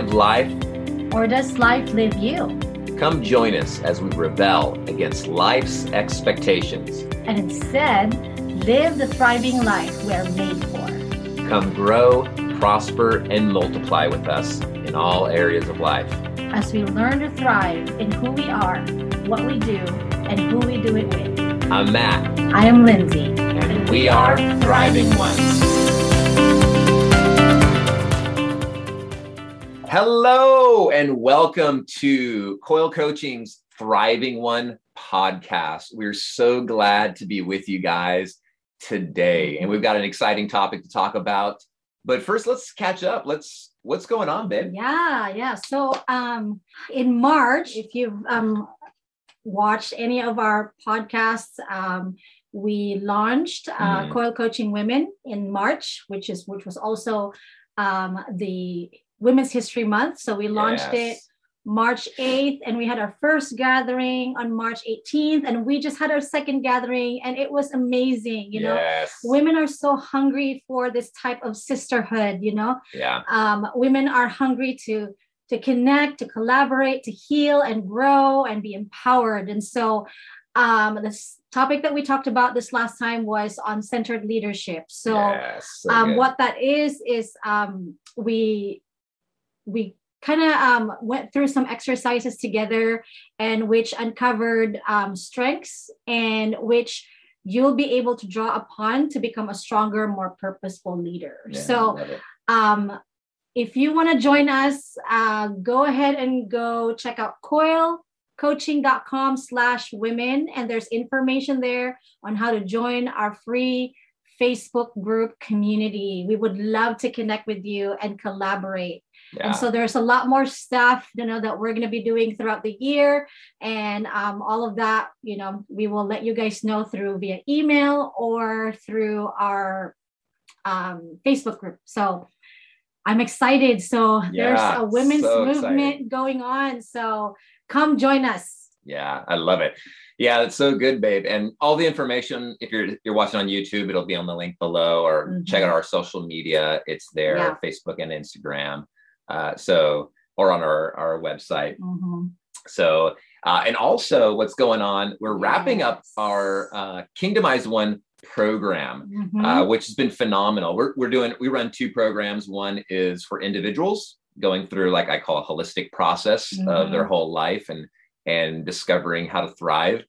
live life? Or does life live you? Come join us as we rebel against life's expectations. And instead, live the thriving life we are made for. Come grow, prosper, and multiply with us in all areas of life. As we learn to thrive in who we are, what we do, and who we do it with. I'm Matt. I am Lindsay. And we are Thriving Ones. Hello, and welcome to Coil Coaching's Thriving One podcast. We're so glad to be with you guys today. And we've got an exciting topic to talk about. But first, let's catch up. Let's what's going on, babe? Yeah, yeah. So um in March, if you've um watched any of our podcasts, um, we launched uh, mm. Coil Coaching Women in March, which is which was also um, the Women's History Month. So we launched yes. it March 8th, and we had our first gathering on March 18th, and we just had our second gathering, and it was amazing. You know, women are so hungry for this type of sisterhood. You know, yeah, um, women are hungry to to connect, to collaborate, to heal and grow and be empowered. And so, um, this topic that we talked about this last time was on centered leadership. So, yes, so um, what that is is um, we we kind of um, went through some exercises together and which uncovered um, strengths and which you'll be able to draw upon to become a stronger more purposeful leader. Yeah, so um, if you want to join us uh, go ahead and go check out coil coaching.com slash women and there's information there on how to join our free facebook group community. We would love to connect with you and collaborate yeah. And so there's a lot more stuff, you know, that we're going to be doing throughout the year. And um, all of that, you know, we will let you guys know through via email or through our um, Facebook group. So I'm excited. So yeah, there's a women's so movement going on. So come join us. Yeah, I love it. Yeah, it's so good, babe. And all the information, if you're you're watching on YouTube, it'll be on the link below, or mm-hmm. check out our social media. It's there, yeah. Facebook and Instagram. Uh, so, or on our, our website. Mm-hmm. So, uh, and also what's going on, we're yes. wrapping up our uh, Kingdomize One program, mm-hmm. uh, which has been phenomenal. We're, we're doing, we run two programs. One is for individuals going through like I call a holistic process mm-hmm. of their mm-hmm. whole life and, and discovering how to thrive.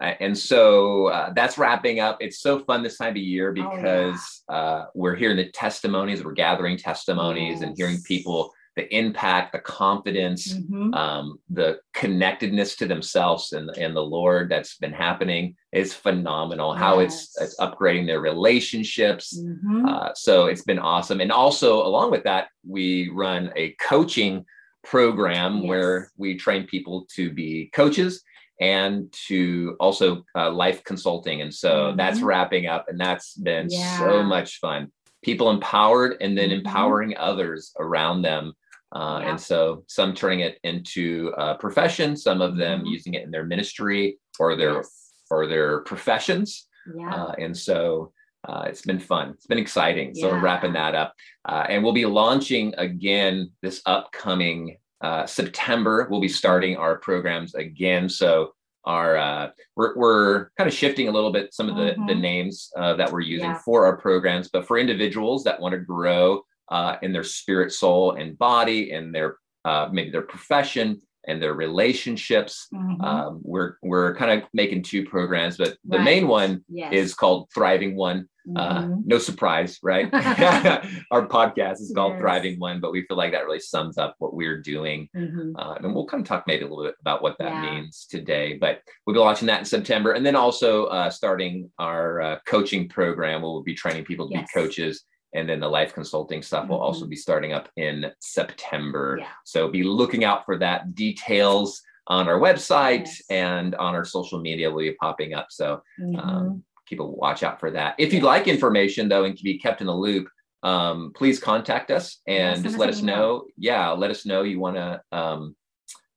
Uh, and so uh, that's wrapping up. It's so fun this time of year because oh, yeah. uh, we're hearing the testimonies, we're gathering testimonies yes. and hearing people the impact, the confidence, mm-hmm. um, the connectedness to themselves and, and the Lord that's been happening is phenomenal. Yes. How it's it's upgrading their relationships. Mm-hmm. Uh, so it's been awesome. And also along with that, we run a coaching program yes. where we train people to be coaches and to also uh, life consulting. And so mm-hmm. that's wrapping up, and that's been yeah. so much fun. People empowered and then mm-hmm. empowering others around them. Uh, yeah. And so some turning it into a profession, some of them mm-hmm. using it in their ministry or their yes. or their professions. Yeah. Uh, and so uh, it's been fun. It's been exciting. So yeah. we're wrapping that up, uh, and we'll be launching again this upcoming uh, September, we'll be starting our programs again. So our uh, we're, we're kind of shifting a little bit some of the, mm-hmm. the names uh, that we're using yeah. for our programs, but for individuals that want to grow uh, in their spirit, soul, and body, and their uh, maybe their profession and their relationships, mm-hmm. um, we're we're kind of making two programs, but the right. main one yes. is called Thriving One. Uh, mm-hmm. no surprise, right? Our podcast is called yes. Thriving One, but we feel like that really sums up what we're doing. Mm-hmm. Uh, and we'll kind of talk maybe a little bit about what that yeah. means today. But we'll be launching that in September. And then also uh, starting our uh, coaching program where we'll be training people to yes. be coaches. And then the life consulting stuff mm-hmm. will also mm-hmm. be starting up in September. Yeah. So be looking out for that. Details on our website yes. and on our social media will be popping up. So, um, mm-hmm keep a watch out for that. If you'd like information though and can be kept in the loop, um, please contact us and just let us know. Yeah, let us know you want to um,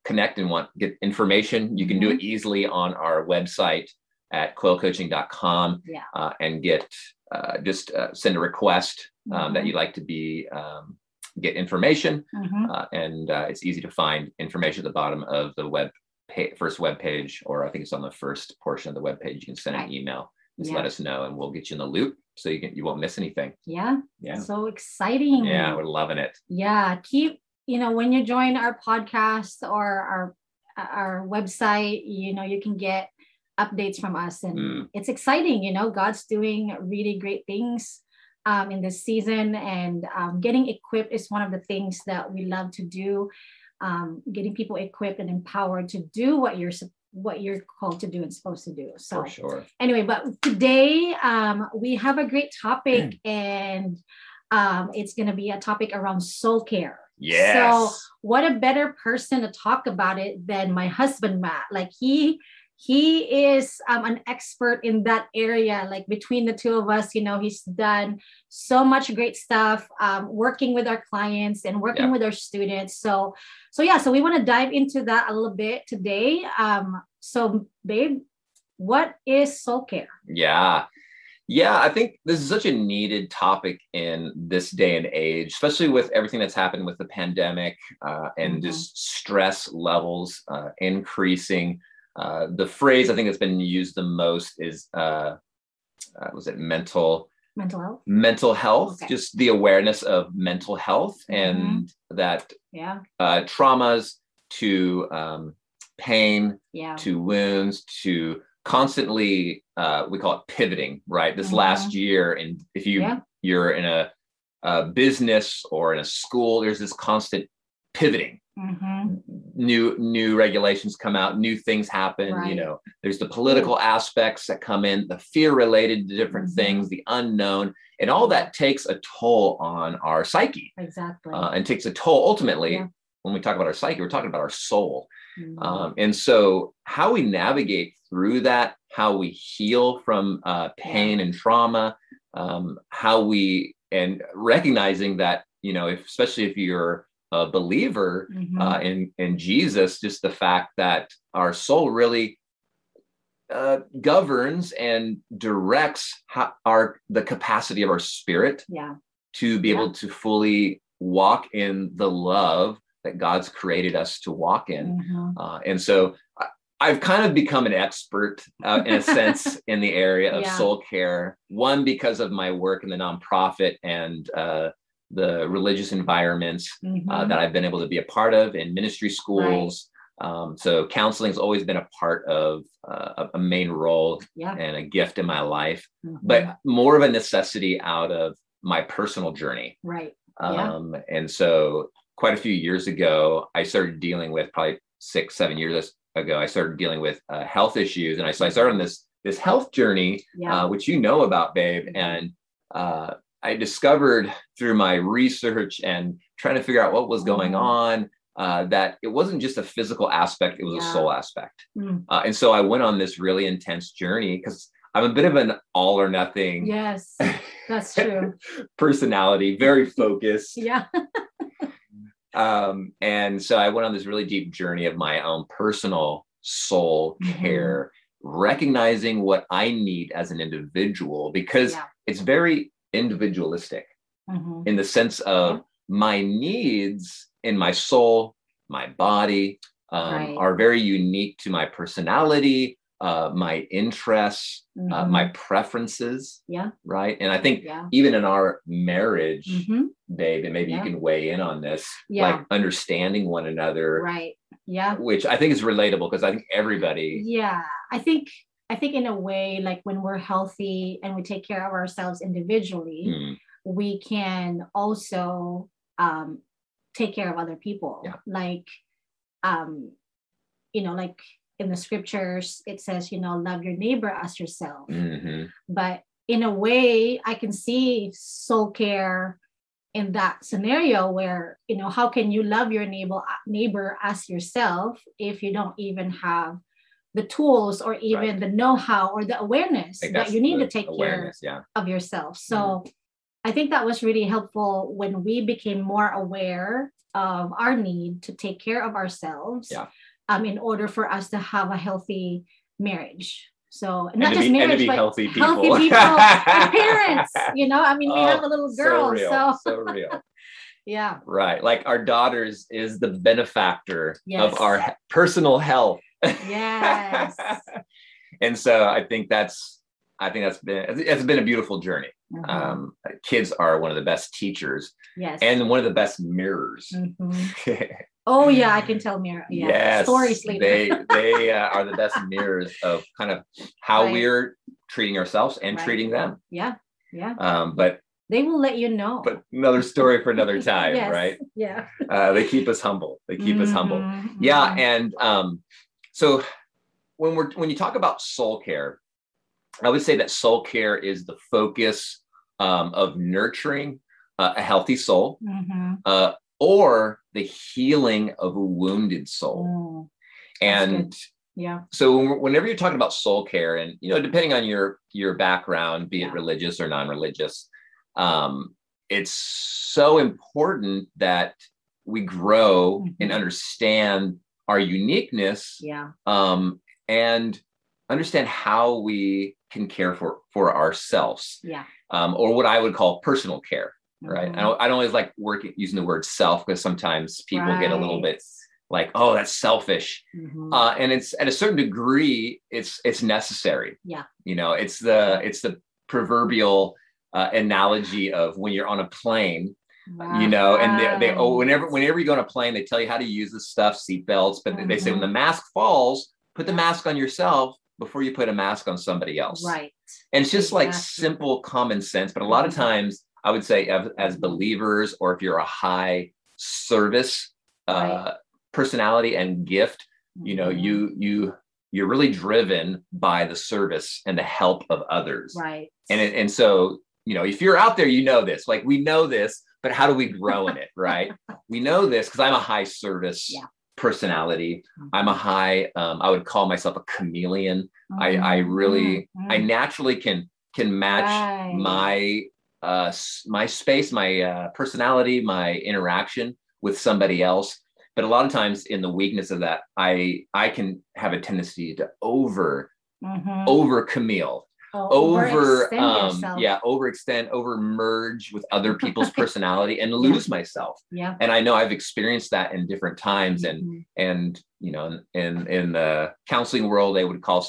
connect and want get information. You can mm-hmm. do it easily on our website at coilcoaching.com yeah. uh, and get uh, just uh, send a request um, mm-hmm. that you'd like to be um, get information, mm-hmm. uh, and uh, it's easy to find information at the bottom of the web page, first web page, or I think it's on the first portion of the web page. You can send an email, just yeah. let us know, and we'll get you in the loop so you can you won't miss anything. Yeah, yeah, so exciting. Yeah, we're loving it. Yeah, keep you know when you join our podcast or our our website, you know you can get updates from us, and mm. it's exciting. You know, God's doing really great things um, in this season, and um, getting equipped is one of the things that we love to do. Um, getting people equipped and empowered to do what you're what you're called to do and supposed to do. So For sure. Anyway, but today um, we have a great topic, and um, it's going to be a topic around soul care. Yes. So what a better person to talk about it than my husband Matt? Like he he is um, an expert in that area like between the two of us you know he's done so much great stuff um, working with our clients and working yeah. with our students. So so yeah so we want to dive into that a little bit today. Um, so babe what is soul care? Yeah. Yeah i think this is such a needed topic in this day and age especially with everything that's happened with the pandemic uh, and mm-hmm. just stress levels uh, increasing uh, the phrase I think that's been used the most is uh, uh, was it mental mental health mental health okay. just the awareness of mental health mm-hmm. and that yeah uh, traumas to um, pain yeah. to wounds to constantly uh, we call it pivoting right this mm-hmm. last year and if you yeah. you're in a, a business or in a school there's this constant pivoting Mm-hmm. New new regulations come out, new things happen. Right. You know, there's the political aspects that come in, the fear related to different mm-hmm. things, the unknown, and all that takes a toll on our psyche. Exactly, uh, and takes a toll. Ultimately, yeah. when we talk about our psyche, we're talking about our soul. Mm-hmm. Um, and so, how we navigate through that, how we heal from uh, pain yeah. and trauma, um, how we and recognizing that you know, if, especially if you're a believer mm-hmm. uh, in in Jesus, just the fact that our soul really uh, governs and directs how, our the capacity of our spirit yeah. to be yeah. able to fully walk in the love that God's created us to walk in. Mm-hmm. Uh, and so I, have kind of become an expert uh, in a sense in the area of yeah. soul care. One because of my work in the nonprofit and uh, the religious environments uh, mm-hmm. uh, that I've been able to be a part of in ministry schools. Right. Um, so counseling has always been a part of uh, a main role yeah. and a gift in my life, mm-hmm. but more of a necessity out of my personal journey. Right. Um, yeah. And so quite a few years ago, I started dealing with probably six, seven years ago, I started dealing with uh, health issues. And I, so I started on this, this health journey, yeah. uh, which you know about, babe. Mm-hmm. And uh, I discovered through my research and trying to figure out what was going mm-hmm. on uh, that it wasn't just a physical aspect, it was yeah. a soul aspect. Mm. Uh, and so I went on this really intense journey because I'm a bit of an all or nothing. Yes, that's true. personality, very focused. yeah. um, and so I went on this really deep journey of my own personal soul mm-hmm. care, recognizing what I need as an individual because yeah. it's very individualistic mm-hmm. in the sense of my needs in my soul, my body um, right. are very unique to my personality, uh, my interests, mm-hmm. uh, my preferences. Yeah. Right. And I think yeah. even in our marriage, mm-hmm. babe, and maybe yeah. you can weigh in on this, yeah. like understanding one another. Right. Yeah. Which I think is relatable because I think everybody. Yeah. I think I think in a way, like when we're healthy and we take care of ourselves individually, mm. we can also um, take care of other people. Yeah. Like, um, you know, like in the scriptures, it says, you know, love your neighbor as yourself. Mm-hmm. But in a way, I can see soul care in that scenario where you know how can you love your neighbor neighbor as yourself if you don't even have the tools or even right. the know-how or the awareness that you need to take care yeah. of yourself so mm-hmm. i think that was really helpful when we became more aware of our need to take care of ourselves yeah. um, in order for us to have a healthy marriage so not just be, marriage, but healthy people, healthy people parents. You know, I mean, we oh, have a little girl, so, real, so. so real. Yeah. Right. Like our daughters is the benefactor yes. of our personal health. Yes. and so I think that's I think that's been it's been a beautiful journey. Mm-hmm. Um, kids are one of the best teachers. Yes. And one of the best mirrors. Mm-hmm. oh yeah, I can tell mirror. Yeah. Yes. Stories later. they they uh, are the best mirrors of kind of how right. we're treating ourselves and right. treating them. Yeah. Yeah. Um, but they will let you know. But another story for another time, yes. right? Yeah. Uh, they keep us humble. They keep mm-hmm. us humble. Mm-hmm. Yeah, and um, so when we're when you talk about soul care, I would say that soul care is the focus um, of nurturing uh, a healthy soul, mm-hmm. uh, or the healing of a wounded soul. Mm. and yeah. So whenever you're talking about soul care, and you know, depending on your your background, be yeah. it religious or non-religious, um, it's so important that we grow mm-hmm. and understand our uniqueness. Yeah. Um, and understand how we can care for for ourselves. Yeah. Um, or what I would call personal care. Right. Mm-hmm. I, don't, I don't always like working using the word self because sometimes people right. get a little bit like oh that's selfish mm-hmm. uh, and it's at a certain degree it's it's necessary yeah you know it's the it's the proverbial uh, analogy of when you're on a plane wow. you know and they, they oh whenever whenever you go on a plane they tell you how to use the stuff seat belts but mm-hmm. they say when the mask falls put the mask on yourself before you put a mask on somebody else right and it's just exactly. like simple common sense but a lot of mm-hmm. times i would say as, as believers or if you're a high service uh, right personality and gift you know mm-hmm. you you you're really driven by the service and the help of others right and and so you know if you're out there you know this like we know this but how do we grow in it right we know this because i'm a high service yeah. personality mm-hmm. i'm a high um, i would call myself a chameleon mm-hmm. i i really mm-hmm. i naturally can can match right. my uh my space my uh, personality my interaction with somebody else but a lot of times in the weakness of that i i can have a tendency to over mm-hmm. over camille oh, over um yeah overextend over merge with other people's personality and lose yeah. myself yeah and i know i've experienced that in different times mm-hmm. and and you know in in the counseling world they would call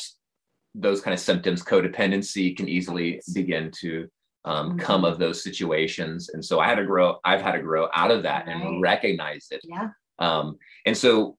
those kind of symptoms codependency can easily begin to um, mm-hmm. come of those situations and so i had to grow i've had to grow out of that right. and recognize it yeah um, and so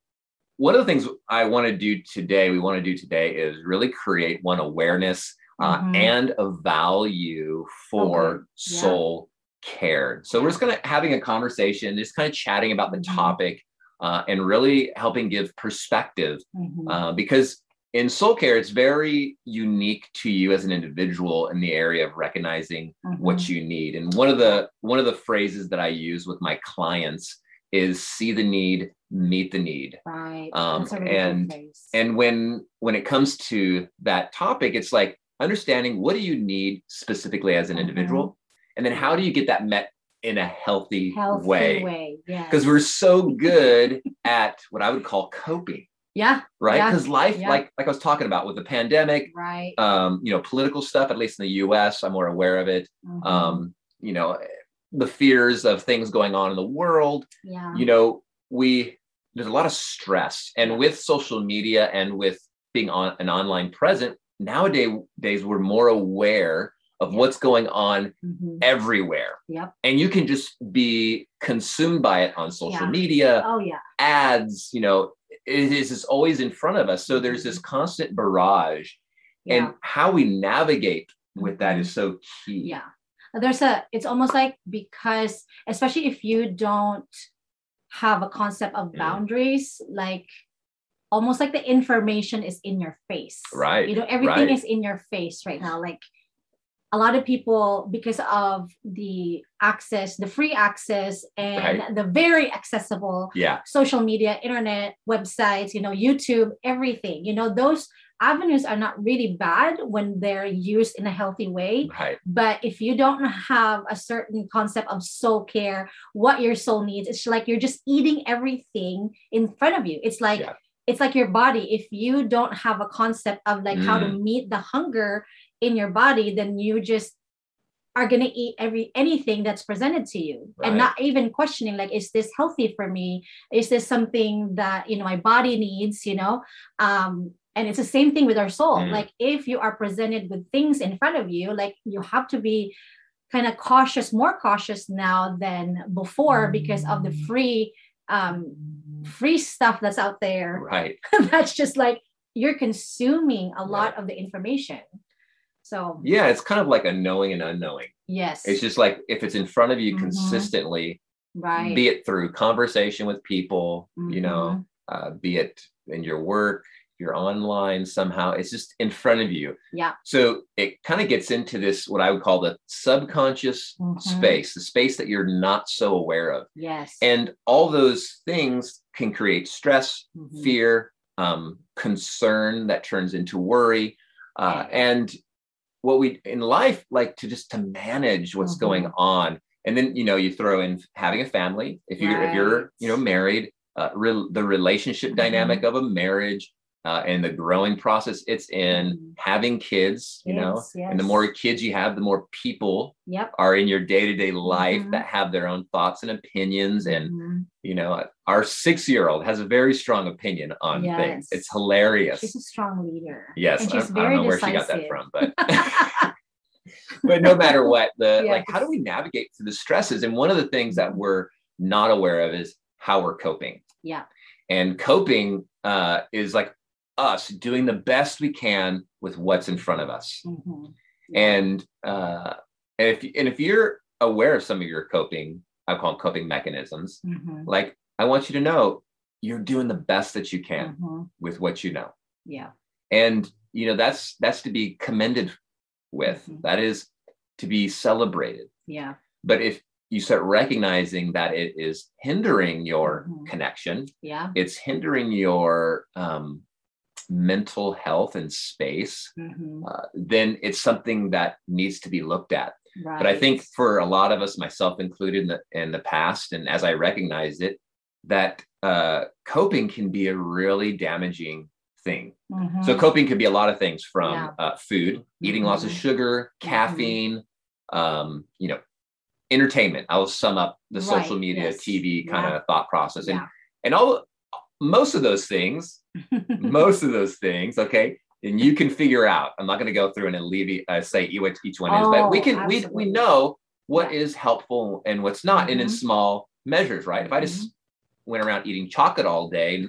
one of the things I want to do today, we want to do today is really create one awareness uh, mm-hmm. and a value for okay. yeah. soul care. So we're just going to having a conversation, just kind of chatting about the mm-hmm. topic uh, and really helping give perspective mm-hmm. uh, because in soul care, it's very unique to you as an individual in the area of recognizing what mm-hmm. you need. And one of the one of the phrases that I use with my clients is see the need meet the need right um, really and and when when it comes to that topic it's like understanding what do you need specifically as an mm-hmm. individual and then how do you get that met in a healthy, healthy way? because we're so good at what i would call coping yeah right? because yeah, life yeah. like like i was talking about with the pandemic right. um you know political stuff at least in the us i'm more aware of it. Mm-hmm. um you know the fears of things going on in the world yeah. you know we there's a lot of stress. And with social media and with being on an online present nowadays days we're more aware of what's going on mm-hmm. everywhere yep and you can just be consumed by it on social yeah. media oh yeah ads you know it is it's always in front of us so there's this mm-hmm. constant barrage yeah. and how we navigate with that is so key yeah there's a it's almost like because especially if you don't have a concept of boundaries yeah. like almost like the information is in your face right you know everything right. is in your face right now like a lot of people because of the access the free access and right. the very accessible yeah social media internet websites you know youtube everything you know those avenues are not really bad when they're used in a healthy way. Right. But if you don't have a certain concept of soul care, what your soul needs, it's like you're just eating everything in front of you. It's like yeah. It's like your body. If you don't have a concept of like mm. how to mm. meet the hunger in your body, then you just are going to eat every anything that's presented to you right. and not even questioning like is this healthy for me is this something that you know my body needs you know um and it's the same thing with our soul mm. like if you are presented with things in front of you like you have to be kind of cautious more cautious now than before because of the free um free stuff that's out there right that's just like you're consuming a lot of the information so yeah, it's kind of like a knowing and unknowing. Yes. It's just like if it's in front of you mm-hmm. consistently, right? Be it through conversation with people, mm-hmm. you know, mm-hmm. uh, be it in your work, you're online somehow, it's just in front of you. Yeah. So it kind of gets into this what I would call the subconscious mm-hmm. space, the space that you're not so aware of. Yes. And all those things can create stress, mm-hmm. fear, um, concern that turns into worry. Uh, and what we in life like to just to manage what's mm-hmm. going on and then you know you throw in having a family if you're right. if you're you know married uh, re- the relationship mm-hmm. dynamic of a marriage uh, and the growing process it's in mm-hmm. having kids you yes, know yes. and the more kids you have the more people yep. are in your day-to-day life mm-hmm. that have their own thoughts and opinions and mm-hmm. you know our six-year-old has a very strong opinion on yes. things it's hilarious she's a strong leader yes I, I, don't know where she got that from but but no matter what the like how do we navigate through the stresses and one of the things that mm-hmm. we're not aware of is how we're coping yeah and coping uh, is like us doing the best we can with what's in front of us. Mm-hmm. And uh, and if and if you're aware of some of your coping, I call them coping mechanisms. Mm-hmm. Like I want you to know you're doing the best that you can mm-hmm. with what you know. Yeah. And you know that's that's to be commended with. Mm-hmm. That is to be celebrated. Yeah. But if you start recognizing that it is hindering your mm-hmm. connection, yeah, it's hindering your um, mental health and space, mm-hmm. uh, then it's something that needs to be looked at. Right. But I think for a lot of us, myself included in the in the past, and as I recognized it, that uh, coping can be a really damaging thing. Mm-hmm. So coping can be a lot of things from yeah. uh, food, eating mm-hmm. lots of mm-hmm. sugar, mm-hmm. caffeine, um, you know, entertainment. I'll sum up the right. social media, yes. TV kind yeah. of thought process, and yeah. and all most of those things most of those things, okay, and you can figure out. I'm not going to go through and alleviate, uh, say what each one is, oh, but we can we we know what yeah. is helpful and what's not, mm-hmm. and in mm-hmm. small measures, right? If I just mm-hmm. went around eating chocolate all day,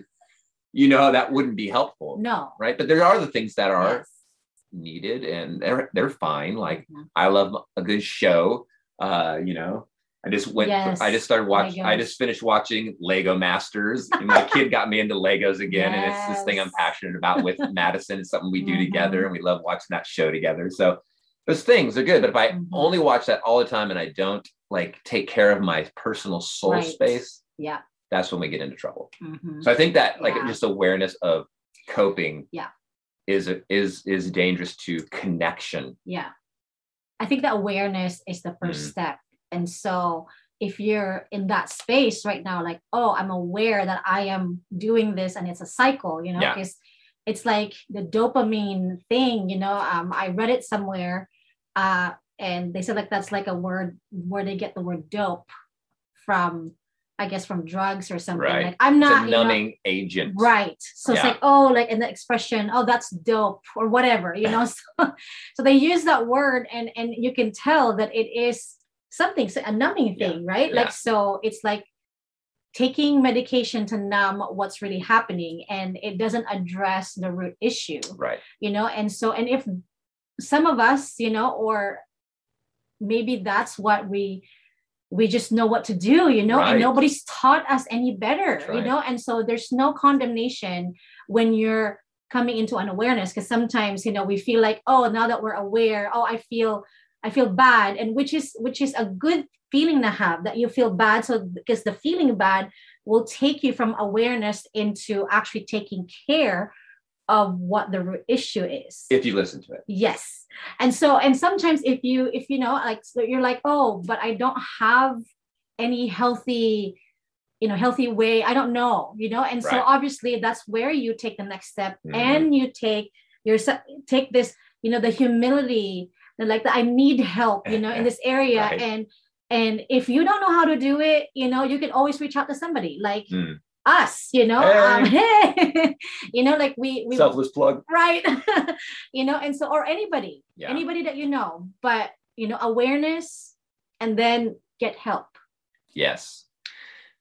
you know that wouldn't be helpful. No, right? But there are the things that are yes. needed, and they're they're fine. Like mm-hmm. I love a good show. Uh, you know, I just went. Yes. I just started watching. I just finished watching Lego Masters. And my kid got me into Legos again, yes. and it's this thing I'm passionate about with Madison. It's something we do mm-hmm. together, and we love watching that show together. So those things are good. But if I mm-hmm. only watch that all the time and I don't like take care of my personal soul right. space, yeah, that's when we get into trouble. Mm-hmm. So I think that like yeah. just awareness of coping, yeah, is is is dangerous to connection. Yeah, I think that awareness is the 1st mm-hmm. step and so if you're in that space right now, like, oh, I'm aware that I am doing this and it's a cycle, you know, because yeah. it's like the dopamine thing, you know. Um, I read it somewhere, uh, and they said like that's like a word where they get the word dope from I guess from drugs or something. Right. Like I'm not it's numbing you know, agent. Right. So yeah. it's like, oh, like in the expression, oh, that's dope or whatever, you know. so, so they use that word and and you can tell that it is something so a numbing thing yeah. right yeah. like so it's like taking medication to numb what's really happening and it doesn't address the root issue right you know and so and if some of us you know or maybe that's what we we just know what to do you know right. and nobody's taught us any better right. you know and so there's no condemnation when you're coming into an awareness because sometimes you know we feel like oh now that we're aware oh i feel I feel bad, and which is which is a good feeling to have that you feel bad. So because the feeling bad will take you from awareness into actually taking care of what the root issue is. If you listen to it. Yes. And so and sometimes if you if you know like so you're like oh but I don't have any healthy you know healthy way I don't know you know and right. so obviously that's where you take the next step mm-hmm. and you take your take this you know the humility like i need help you know in this area right. and and if you don't know how to do it you know you can always reach out to somebody like mm. us you know um, hey. Um, you know like we, we selfless plug right you know and so or anybody yeah. anybody that you know but you know awareness and then get help yes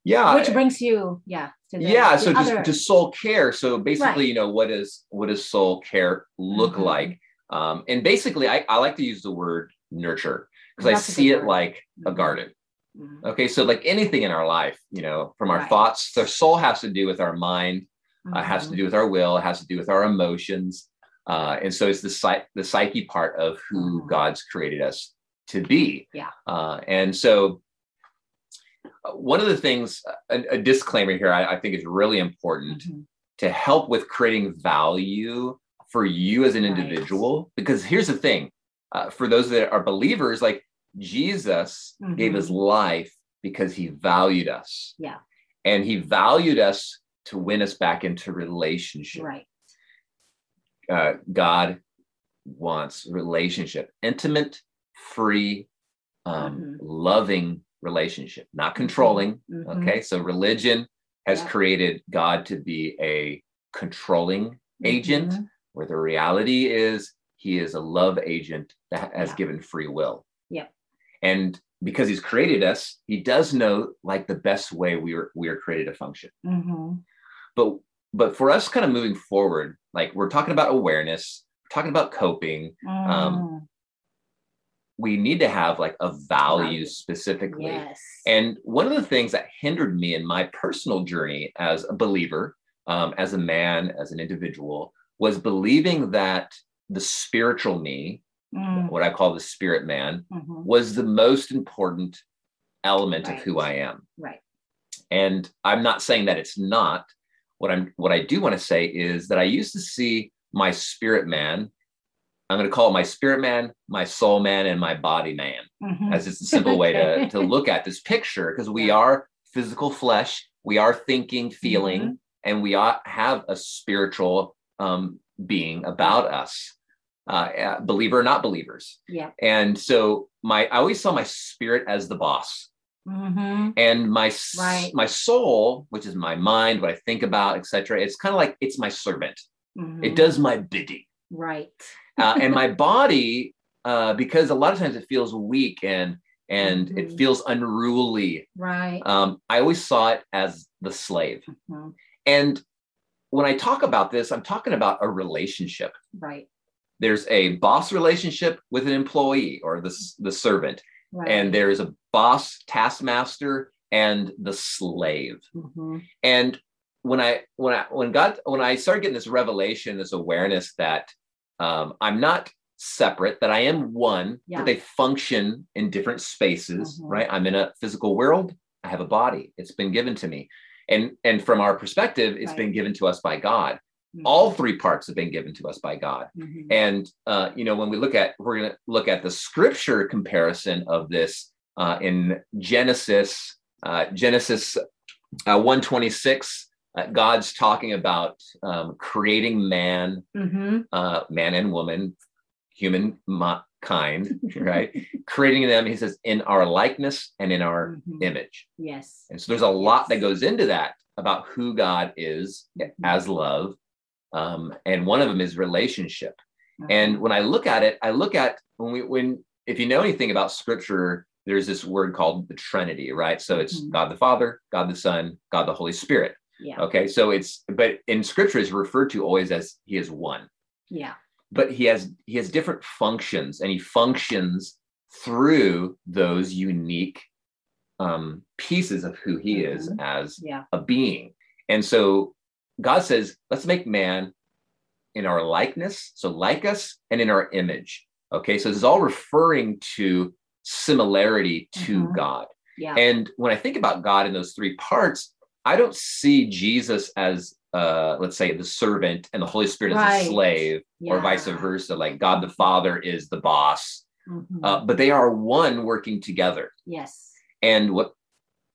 yeah which brings you yeah the, yeah so just, just soul care so basically right. you know what is what does soul care look mm-hmm. like um, and basically I, I like to use the word nurture because i see it like mm-hmm. a garden mm-hmm. okay so like anything in our life you know from our right. thoughts the soul has to do with our mind uh, has to mm-hmm. do with our will it has to do with our emotions uh, and so it's the, the psyche part of who mm-hmm. god's created us to be yeah uh, and so one of the things, a, a disclaimer here, I, I, think is really important mm-hmm. to help with creating value for you as an individual. Right. Because here's the thing uh, for those that are believers, like Jesus mm-hmm. gave his life because he valued us. Yeah. And he valued us to win us back into relationship. Right. Uh, God wants relationship, intimate, free, um, mm-hmm. loving relationship, not mm-hmm. controlling. Mm-hmm. Okay. So religion has yeah. created God to be a controlling mm-hmm. Where the reality is he is a love agent that has yeah. given free will. Yeah. And because he's created us, he does know like the best way we are we are created to function. Mm-hmm. But but for us kind of moving forward, like we're talking about awareness, talking about coping, um, mm we need to have like a value specifically. Yes. And one of the things that hindered me in my personal journey as a believer, um, as a man, as an individual, was believing that the spiritual me, mm. what I call the spirit man, mm-hmm. was the most important element right. of who I am. Right. And I'm not saying that it's not. What I'm what I do want to say is that I used to see my spirit man I'm going to call it my spirit man, my soul man, and my body man, mm-hmm. as it's a simple way to, to look at this picture because we are physical flesh, we are thinking, feeling, mm-hmm. and we are, have a spiritual um, being about us, uh, believer or not believers. Yeah. And so my, I always saw my spirit as the boss. Mm-hmm. And my right. my soul, which is my mind, what I think about, etc., it's kind of like it's my servant. It mm-hmm. does my bidding. Right uh, and my body uh, because a lot of times it feels weak and and mm-hmm. it feels unruly right um, i always saw it as the slave mm-hmm. and when i talk about this i'm talking about a relationship right there's a boss relationship with an employee or the, the servant right. and there's a boss taskmaster and the slave mm-hmm. and when i when i when god when i started getting this revelation this awareness that um, I'm not separate, that I am one, yeah. but they function in different spaces, mm-hmm. right? I'm in a physical world, I have a body, it's been given to me. And, and from our perspective, it's right. been given to us by God. Mm-hmm. All three parts have been given to us by God. Mm-hmm. And, uh, you know, when we look at, we're going to look at the scripture comparison of this uh, in Genesis, uh, Genesis uh, 126 uh, God's talking about um, creating man, mm-hmm. uh, man and woman, human kind, right? creating them, he says, in our likeness and in our mm-hmm. image. Yes. And so there's a yes. lot that goes into that about who God is mm-hmm. as love. Um, and one of them is relationship. And mm-hmm. when I look at it, I look at when we, when, if you know anything about scripture, there's this word called the Trinity, right? So it's mm-hmm. God the Father, God the Son, God the Holy Spirit. Yeah. Okay. So it's but in scripture is referred to always as he is one. Yeah. But he has he has different functions and he functions through those unique um, pieces of who he mm-hmm. is as yeah. a being. And so God says, let's make man in our likeness, so like us, and in our image. Okay, so this is all referring to similarity to mm-hmm. God. Yeah. And when I think about God in those three parts, I don't see Jesus as uh, let's say the servant and the Holy Spirit right. as a slave, yeah. or vice versa. Like God the Father is the boss, mm-hmm. uh, but they are one working together. Yes. And what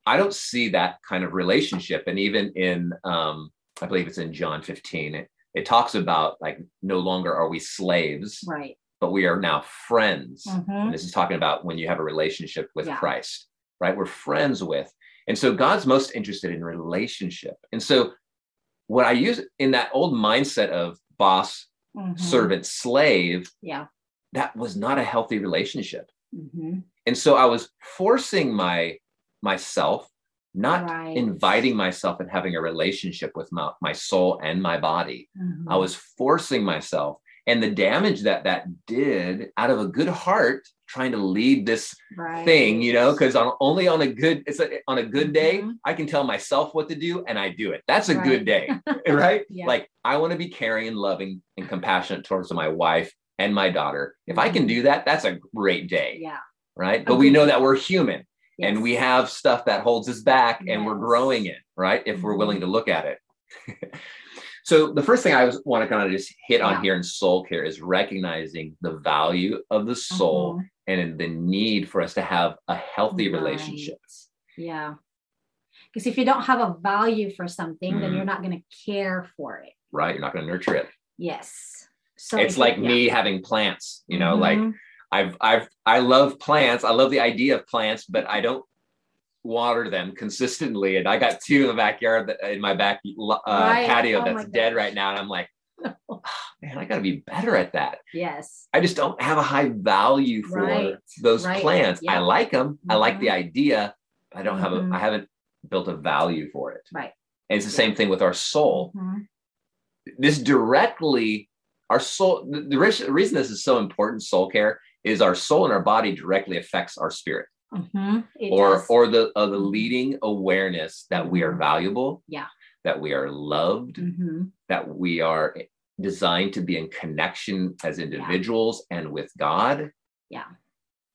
I don't see that kind of relationship, and even in um, I believe it's in John 15, it, it talks about like no longer are we slaves, right? but we are now friends. Mhm. And this is talking about when you have a relationship with Yeah. Christ, right? We're friends with. And so God's most interested in relationship. And so what I use in that old mindset of boss, Mhm. servant, slave, Yeah. that was not a healthy relationship. Mhm. And so I was forcing my myself, not Right. inviting myself and having a relationship with my, my soul and my body. Mhm. I was forcing myself. And the damage that that did out of a good heart, trying to lead this right. thing, you know, because on only on a good it's a, on a good day, Mhm. I can tell myself what to do and I do it. That's a Right. good day, right? Yeah. Like I want to be caring and loving and compassionate towards my wife and my daughter. If I can Mhm. do that, that's a great day, Yeah. right? But we know that we're human and we have stuff that holds us back and we're growing it, right? If we're willing to look at it. so the first thing I want to kind of just hit on Yeah. here in soul care is recognizing the value of the soul Mhm. And the need for us to have a healthy relationship. Yeah. Because if you don't have a value for something, then Mm. you're not going to care for it. Right? You're not going to nurture it. Yes. So it's like you- me having plants, you know, like Mhm. I've I've I love plants. I love the idea of plants, but I don't water them consistently. And I got two in the backyard that, in my back uh, Right. patio Oh that's dead right now, and I'm like, "Ah, man, I got to be better at that. Yes. I just don't have a high value for Right. those Right. plants. I like them. I like the Mhm. idea. I don't have a. Mhm. I haven't built a value for it. Right. And it's the Yeah. same thing with our soul. Mhm. this directly our soul the, the reason this is so important soul care is our soul and our body directly affects our spirit Mm-hmm. Or does. or the uh, the Mhm. leading awareness that we are Mhm. valuable Yeah. That we are loved Mhm. that we are designed to be in connection as individuals and with god Yeah.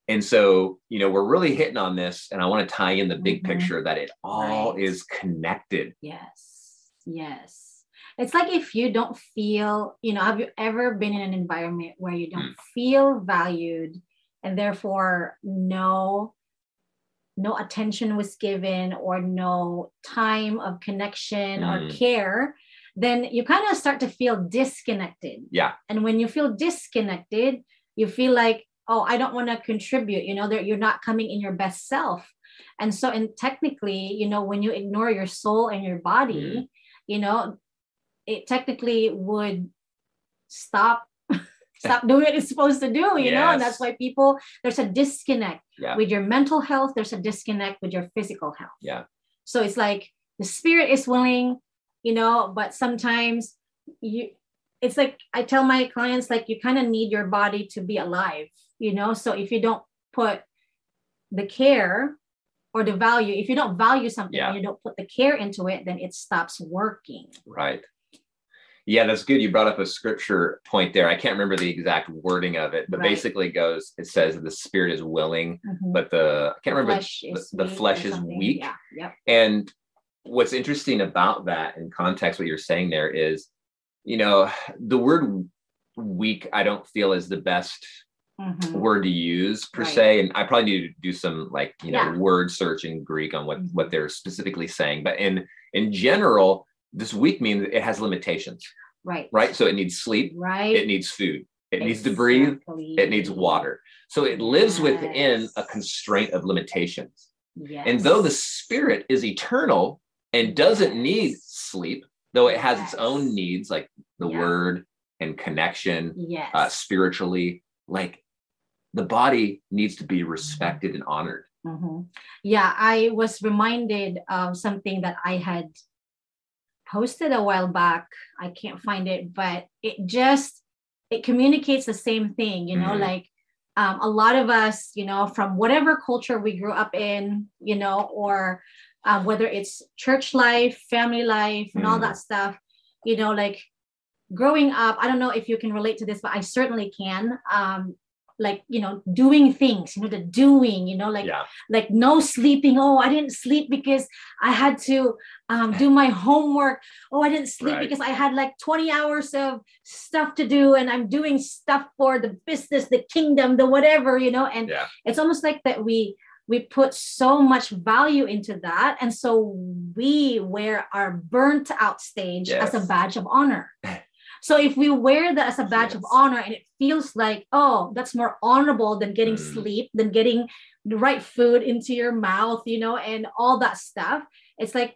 and so you know we're really hitting on this and i want to tie in the big Mhm. picture that it all Right. is connected Yes. Yes. It's like if you don't feel, you know, have you ever been in an environment where you don't Hmm. feel valued and therefore no no attention was given or no time of connection or Mm. care, then you kind of start to feel disconnected. yeah And when you feel disconnected, you feel like, oh, I don't want to contribute, you know, that you're not coming in your best self. And so, and technically, you know, when you ignore your soul and your body, Mm. you know, it technically would stop stop doing what it's supposed to do, you know, and that's why people there's a disconnect yeah with your mental health, there's a disconnect with your physical health. Yeah. So it's like the spirit is willing, you know, but sometimes you it's like I tell my clients like you kind of need your body to be alive, you know. So if you don't put the care or the value, if you don't value something Yeah. you don't put the care into it, then it stops working. Right. Yeah, that's good. You brought up a scripture point there. I can't remember the exact wording of it, but Right. basically it goes, it says the spirit is willing, Mhm. but the I can't remember Flesh the, the flesh is weak. Yeah. Yep. And what's interesting about that in context, what you're saying there is, you know, the word weak, I don't feel is the best Mhm. word to use per Right. se. And I probably need to do some like, you know, Yeah. word search in Greek on what, Mhm. what they're specifically saying. But in in general, this weak means it has limitations, Right. right? So it needs sleep, Right. it needs food, it needs to breathe, it needs water. So it lives within a constraint of limitations. Yes. And though the spirit is eternal and doesn't need sleep, though it has its own needs like the Yeah. word and connection yes. uh, spiritually, like the body needs to be respected and honored. Mhm. Yeah, I was reminded of something that I had posted a while back. I can't find it, but it just it communicates the same thing, you know, Mhm. like um, a lot of us, you know, from whatever culture we grew up in, you know, or um, whether it's church life, family life, and all Mhm. that stuff, you know, like growing up, I don't know if you can relate to this, but I certainly can. Um, like you know doing things you know the doing you know like yeah. like no sleeping oh i didn't sleep because i had to um, do my homework oh i didn't sleep Right. because i had like 20 hours of stuff to do and i'm doing stuff for the business the kingdom the whatever you know and Yeah. it's almost like that we we put so much value into that and so we wear our burnt out stage as a badge of honor So if we wear that as a badge yes. of honor and it feels like, oh, that's more honorable than getting mm. sleep, than getting the right food into your mouth, you know, and all that stuff, it's like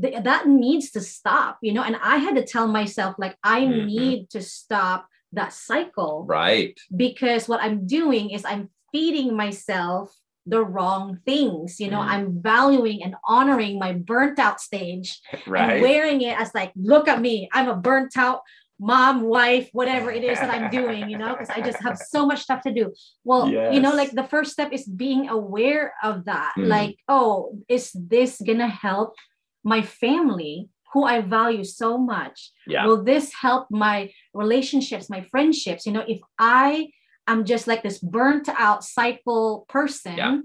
th- that needs to stop, you know. And I had to tell myself, like, I mm-hmm. need to stop that cycle. Right. Because what I'm doing is I'm feeding myself the wrong things. You know, mm. I'm valuing and honoring my burnt out stage right. and wearing it as like, look at me, I'm a burnt out mom, wife, whatever it is that I'm doing, you know, because I just have so much stuff to do. Well, yes. you know, like the first step is being aware of that. Mm. Like, oh, is this gonna help my family? Who I value so much. Yeah. Will this help my relationships, my friendships? You know, if I I'm just like this burnt out cycle person. Yeah.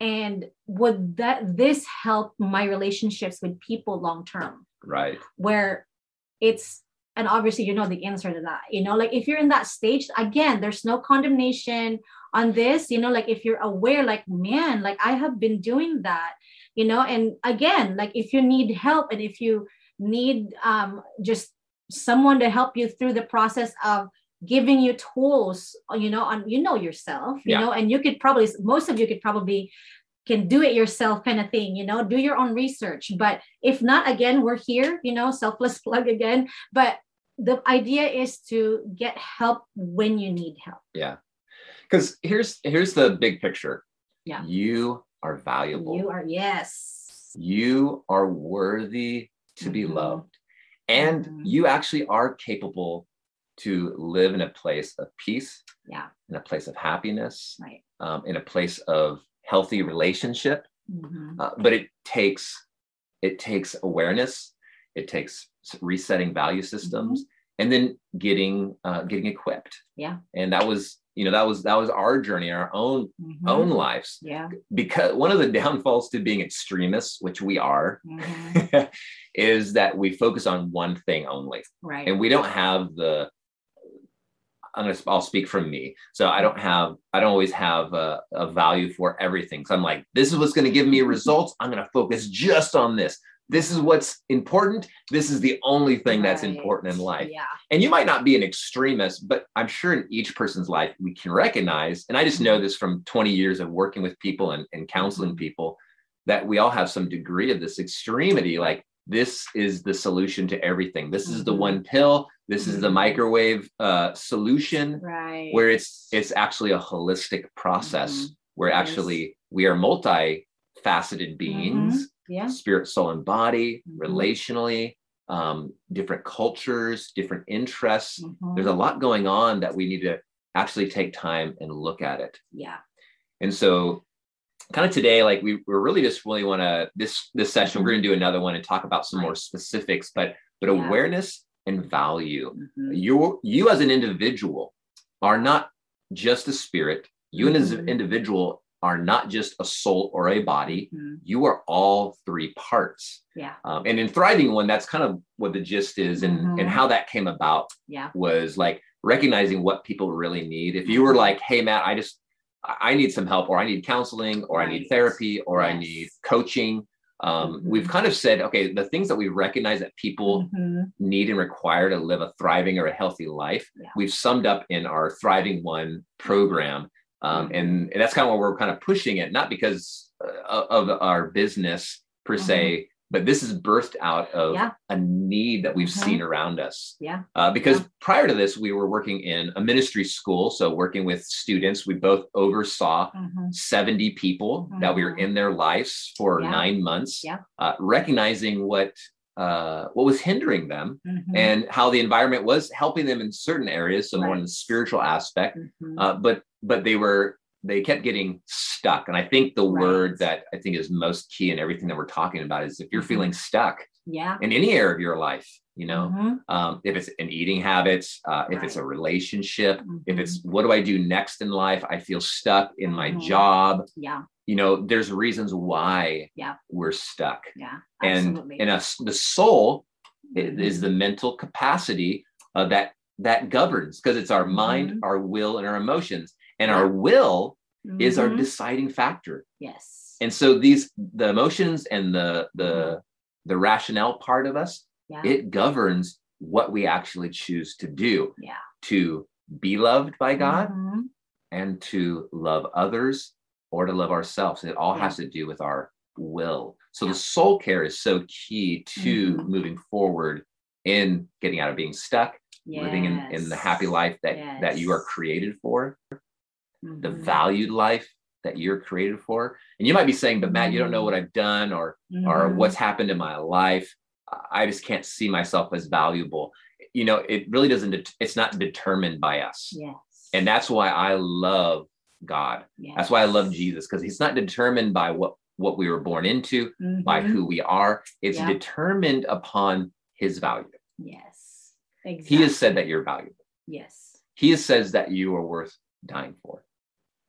And would that this help my relationships with people long term? Right. Where it's and obviously you know the answer to that. You know, like if you're in that stage, again, there's no condemnation on this, you know, like if you're aware, like, man, like I have been doing that, you know, and again, like if you need help and if you need um just someone to help you through the process of giving you tools you know on you know yourself you yeah. know and you could probably most of you could probably can do it yourself kind of thing you know do your own research but if not again we're here you know selfless plug again but the idea is to get help when you need help. Yeah. Because here's here's the big picture. Yeah. You are valuable. You are yes. You are worthy to mm-hmm. be loved. And mm-hmm. you actually are capable to live in a place of peace, yeah, in a place of happiness, right, um, in a place of healthy relationship. Mm-hmm. Uh, but it takes it takes awareness, it takes resetting value systems, mm-hmm. and then getting uh, getting equipped. Yeah, and that was you know that was that was our journey our own mm-hmm. own lives yeah because one of the downfalls to being extremists which we are mm-hmm. is that we focus on one thing only right and we don't have the I'm gonna I'll speak from me. So I don't have I don't always have a, a value for everything. So I'm like, this is what's gonna give me results. I'm gonna focus just on this. This is what's important. This is the only thing that's right. important in life. Yeah. And you might not be an extremist, but I'm sure in each person's life we can recognize, and I just know this from 20 years of working with people and, and counseling mm-hmm. people, that we all have some degree of this extremity. Like this is the solution to everything. This is the mm-hmm. one pill this is the mm-hmm. microwave uh, solution, right. where it's it's actually a holistic process mm-hmm. where yes. actually we are multi-faceted beings, mm-hmm. Yeah. spirit, soul, and body, mm-hmm. relationally, um, different cultures, different interests. Mm-hmm. There's a lot going on that we need to actually take time and look at it. Yeah. And so kind of today like we, we really just really want to this this session we're going to do another one and talk about some right. more specifics but but yeah. awareness and value. Mm-hmm. You, you as an individual are not just a spirit. You mm-hmm. as an mm-hmm. individual are not just a soul or a body. Mm-hmm. You are all three parts. Yeah. Um, and in Thriving One, that's kind of what the gist is and, and mm-hmm. how that came about yeah. was like recognizing what people really need. If you were mm-hmm. like, hey, Matt, I just, I need some help, or I need counseling, or right. I need therapy, or yes. I need coaching um, mm-hmm. we've kind of said okay the things that we recognize that people mm-hmm. need and require to live a thriving or a healthy life yeah. we've summed up in our thriving one program um, mm-hmm. and, and, that's kind of what we're kind of pushing it not because uh, of our business per se mm-hmm but this is birthed out of yeah. a need that we've mm-hmm. seen around us. Yeah. Uh, because yeah. prior to this, we were working in a ministry school. So, working with students, we both oversaw mm-hmm. 70 people that we were mm-hmm. in their lives for yeah. nine months, yeah. uh, recognizing what. Uh, what was hindering them mm-hmm. and how the environment was helping them in certain areas, so right. more in the spiritual aspect, mm-hmm. uh, but but they were they kept getting stuck. And I think the right. word that I think is most key in everything that we're talking about is if you're mm-hmm. feeling stuck yeah. in any area of your life, you know, mm-hmm. um, if it's an eating habits, uh, right. if it's a relationship, mm-hmm. if it's what do I do next in life? I feel stuck in my mm-hmm. job. Yeah. You know, there's reasons why yeah. we're stuck. Yeah. Absolutely. And, and us, the soul is mm-hmm. the mental capacity uh, that that governs because it's our mind, Mm-hmm. our will, and our emotions. And our will Mm-hmm. is our deciding factor. Yes. And so these the emotions and the the the rationale part of us, yeah. it governs what we actually choose to do. Yeah. To be loved by God Mhm. and to love others or to love ourselves. It all has to do with our will. So the soul care is so key to Mhm. moving forward in getting out of being stuck, living in, in the happy life that, that you are created for, the Mhm. valued life that you're created for. And you might be saying, but Matt, you don't know what I've done or or Mhm. what's happened in my life. I just can't see myself as valuable. You know, it really doesn't, det- it's not determined by us. Yes. And that's why I love God. That's why I love Jesus because he's not determined by what what we were born into, by Mhm. who we are. It's Yeah. determined upon his value. Yes. Exactly. He has said that you're valuable. Yes. He has says that you are worth dying for.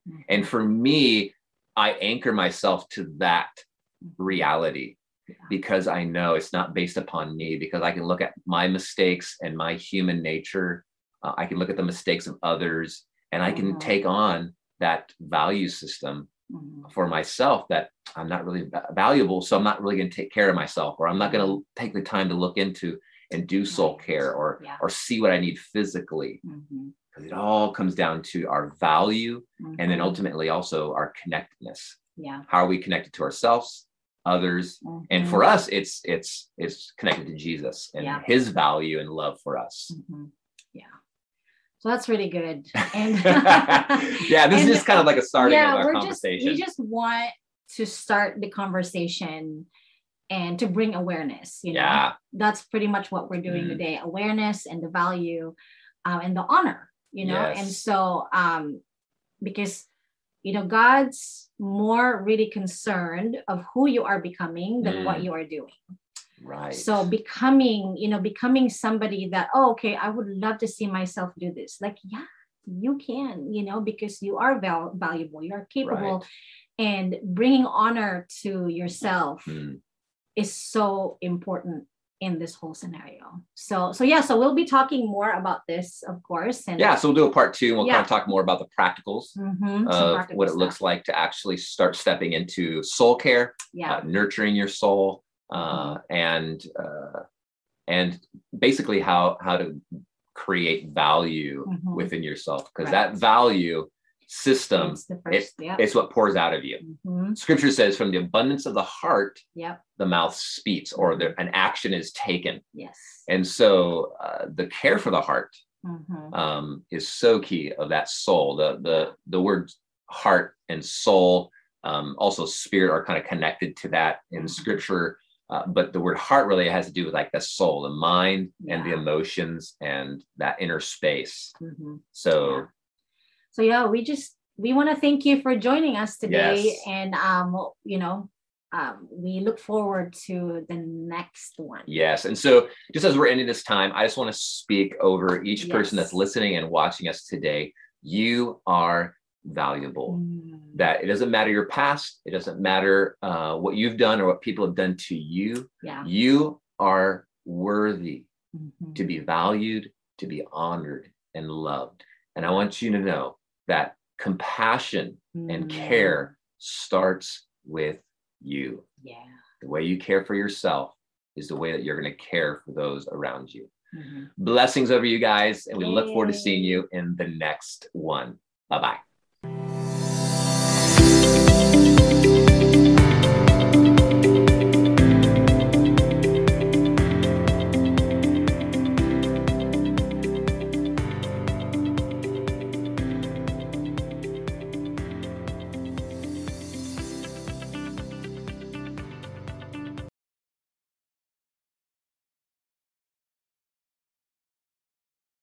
Mhm. And for me, I anchor myself to that reality Yeah. because I know it's not based upon me, because I can look at my mistakes and my human nature. Uh, I can look at the mistakes of others and I can take on that value system Mhm. for myself that I'm not really valuable. So I'm not really going to take care of myself, or I'm not going to take the time to look into and do soul care or, Yeah. or see what I need physically. Mhm. Because it all comes down to our value and then Mhm. ultimately also our connectedness yeah. how are we connected to ourselves others and Mhm. for us it's it's it's connected to jesus and Yeah. his value and love for us. So that's really good. And yeah this and- is just kind of like a starting yeah, of our we're just we just want to start the conversation and to bring awareness. You know, yeah that's pretty much what we're doing Mhm. today: awareness and the value, um, and the honor. You know, and so um, because you know God's more really concerned of who you are becoming than what Mm. you are doing. Right So becoming, you know, becoming somebody that, oh, okay, I would love to see myself do this. Like, yeah, you can, you know, because you are val- valuable, you are capable, and bringing honor to yourself Mm. is so important in this whole scenario. So, so yeah, so we'll be talking more about this, of course, and yeah so we'll do a part two and we'll Yeah. kind of talk more about the practicals Mhm, of practical what it stuff. looks like to actually start stepping into soul care Yeah, uh, nurturing your soul uh, Mm-hmm. and uh, and basically how how to create value Mhm. within yourself because Right. that value system first. yeah. it's what pours out of you Mhm, scripture says from the abundance of the heart Yep. the mouth speaks or the, an action is taken Yes. and so uh, the care for the heart Mhm, um, is so key of that soul. The the the word heart and soul, um, also spirit, are kind of connected to that in Mhm. scripture. Uh, but the word heart really has to do with like the soul, the mind, and the emotions, and that inner space. mhm. So Yeah. So yeah, we just we want to thank you for joining us today, Yes. and um, you know, um, we look forward to the next one. yes, and so just as we're ending this time, I just want to speak over each person that's listening and watching us today. You are valuable. Mm, That it doesn't matter your past, it doesn't matter uh, what you've done or what people have done to you. yeah. You are worthy Mhm. to be valued, to be honored, and loved. And I want you to know that compassion and Mm, care starts with you. Yeah. The way you care for yourself is the way that you're going to care for those around you. Mhm. Blessings over you guys, and we look forward to seeing you in the next one. Bye bye.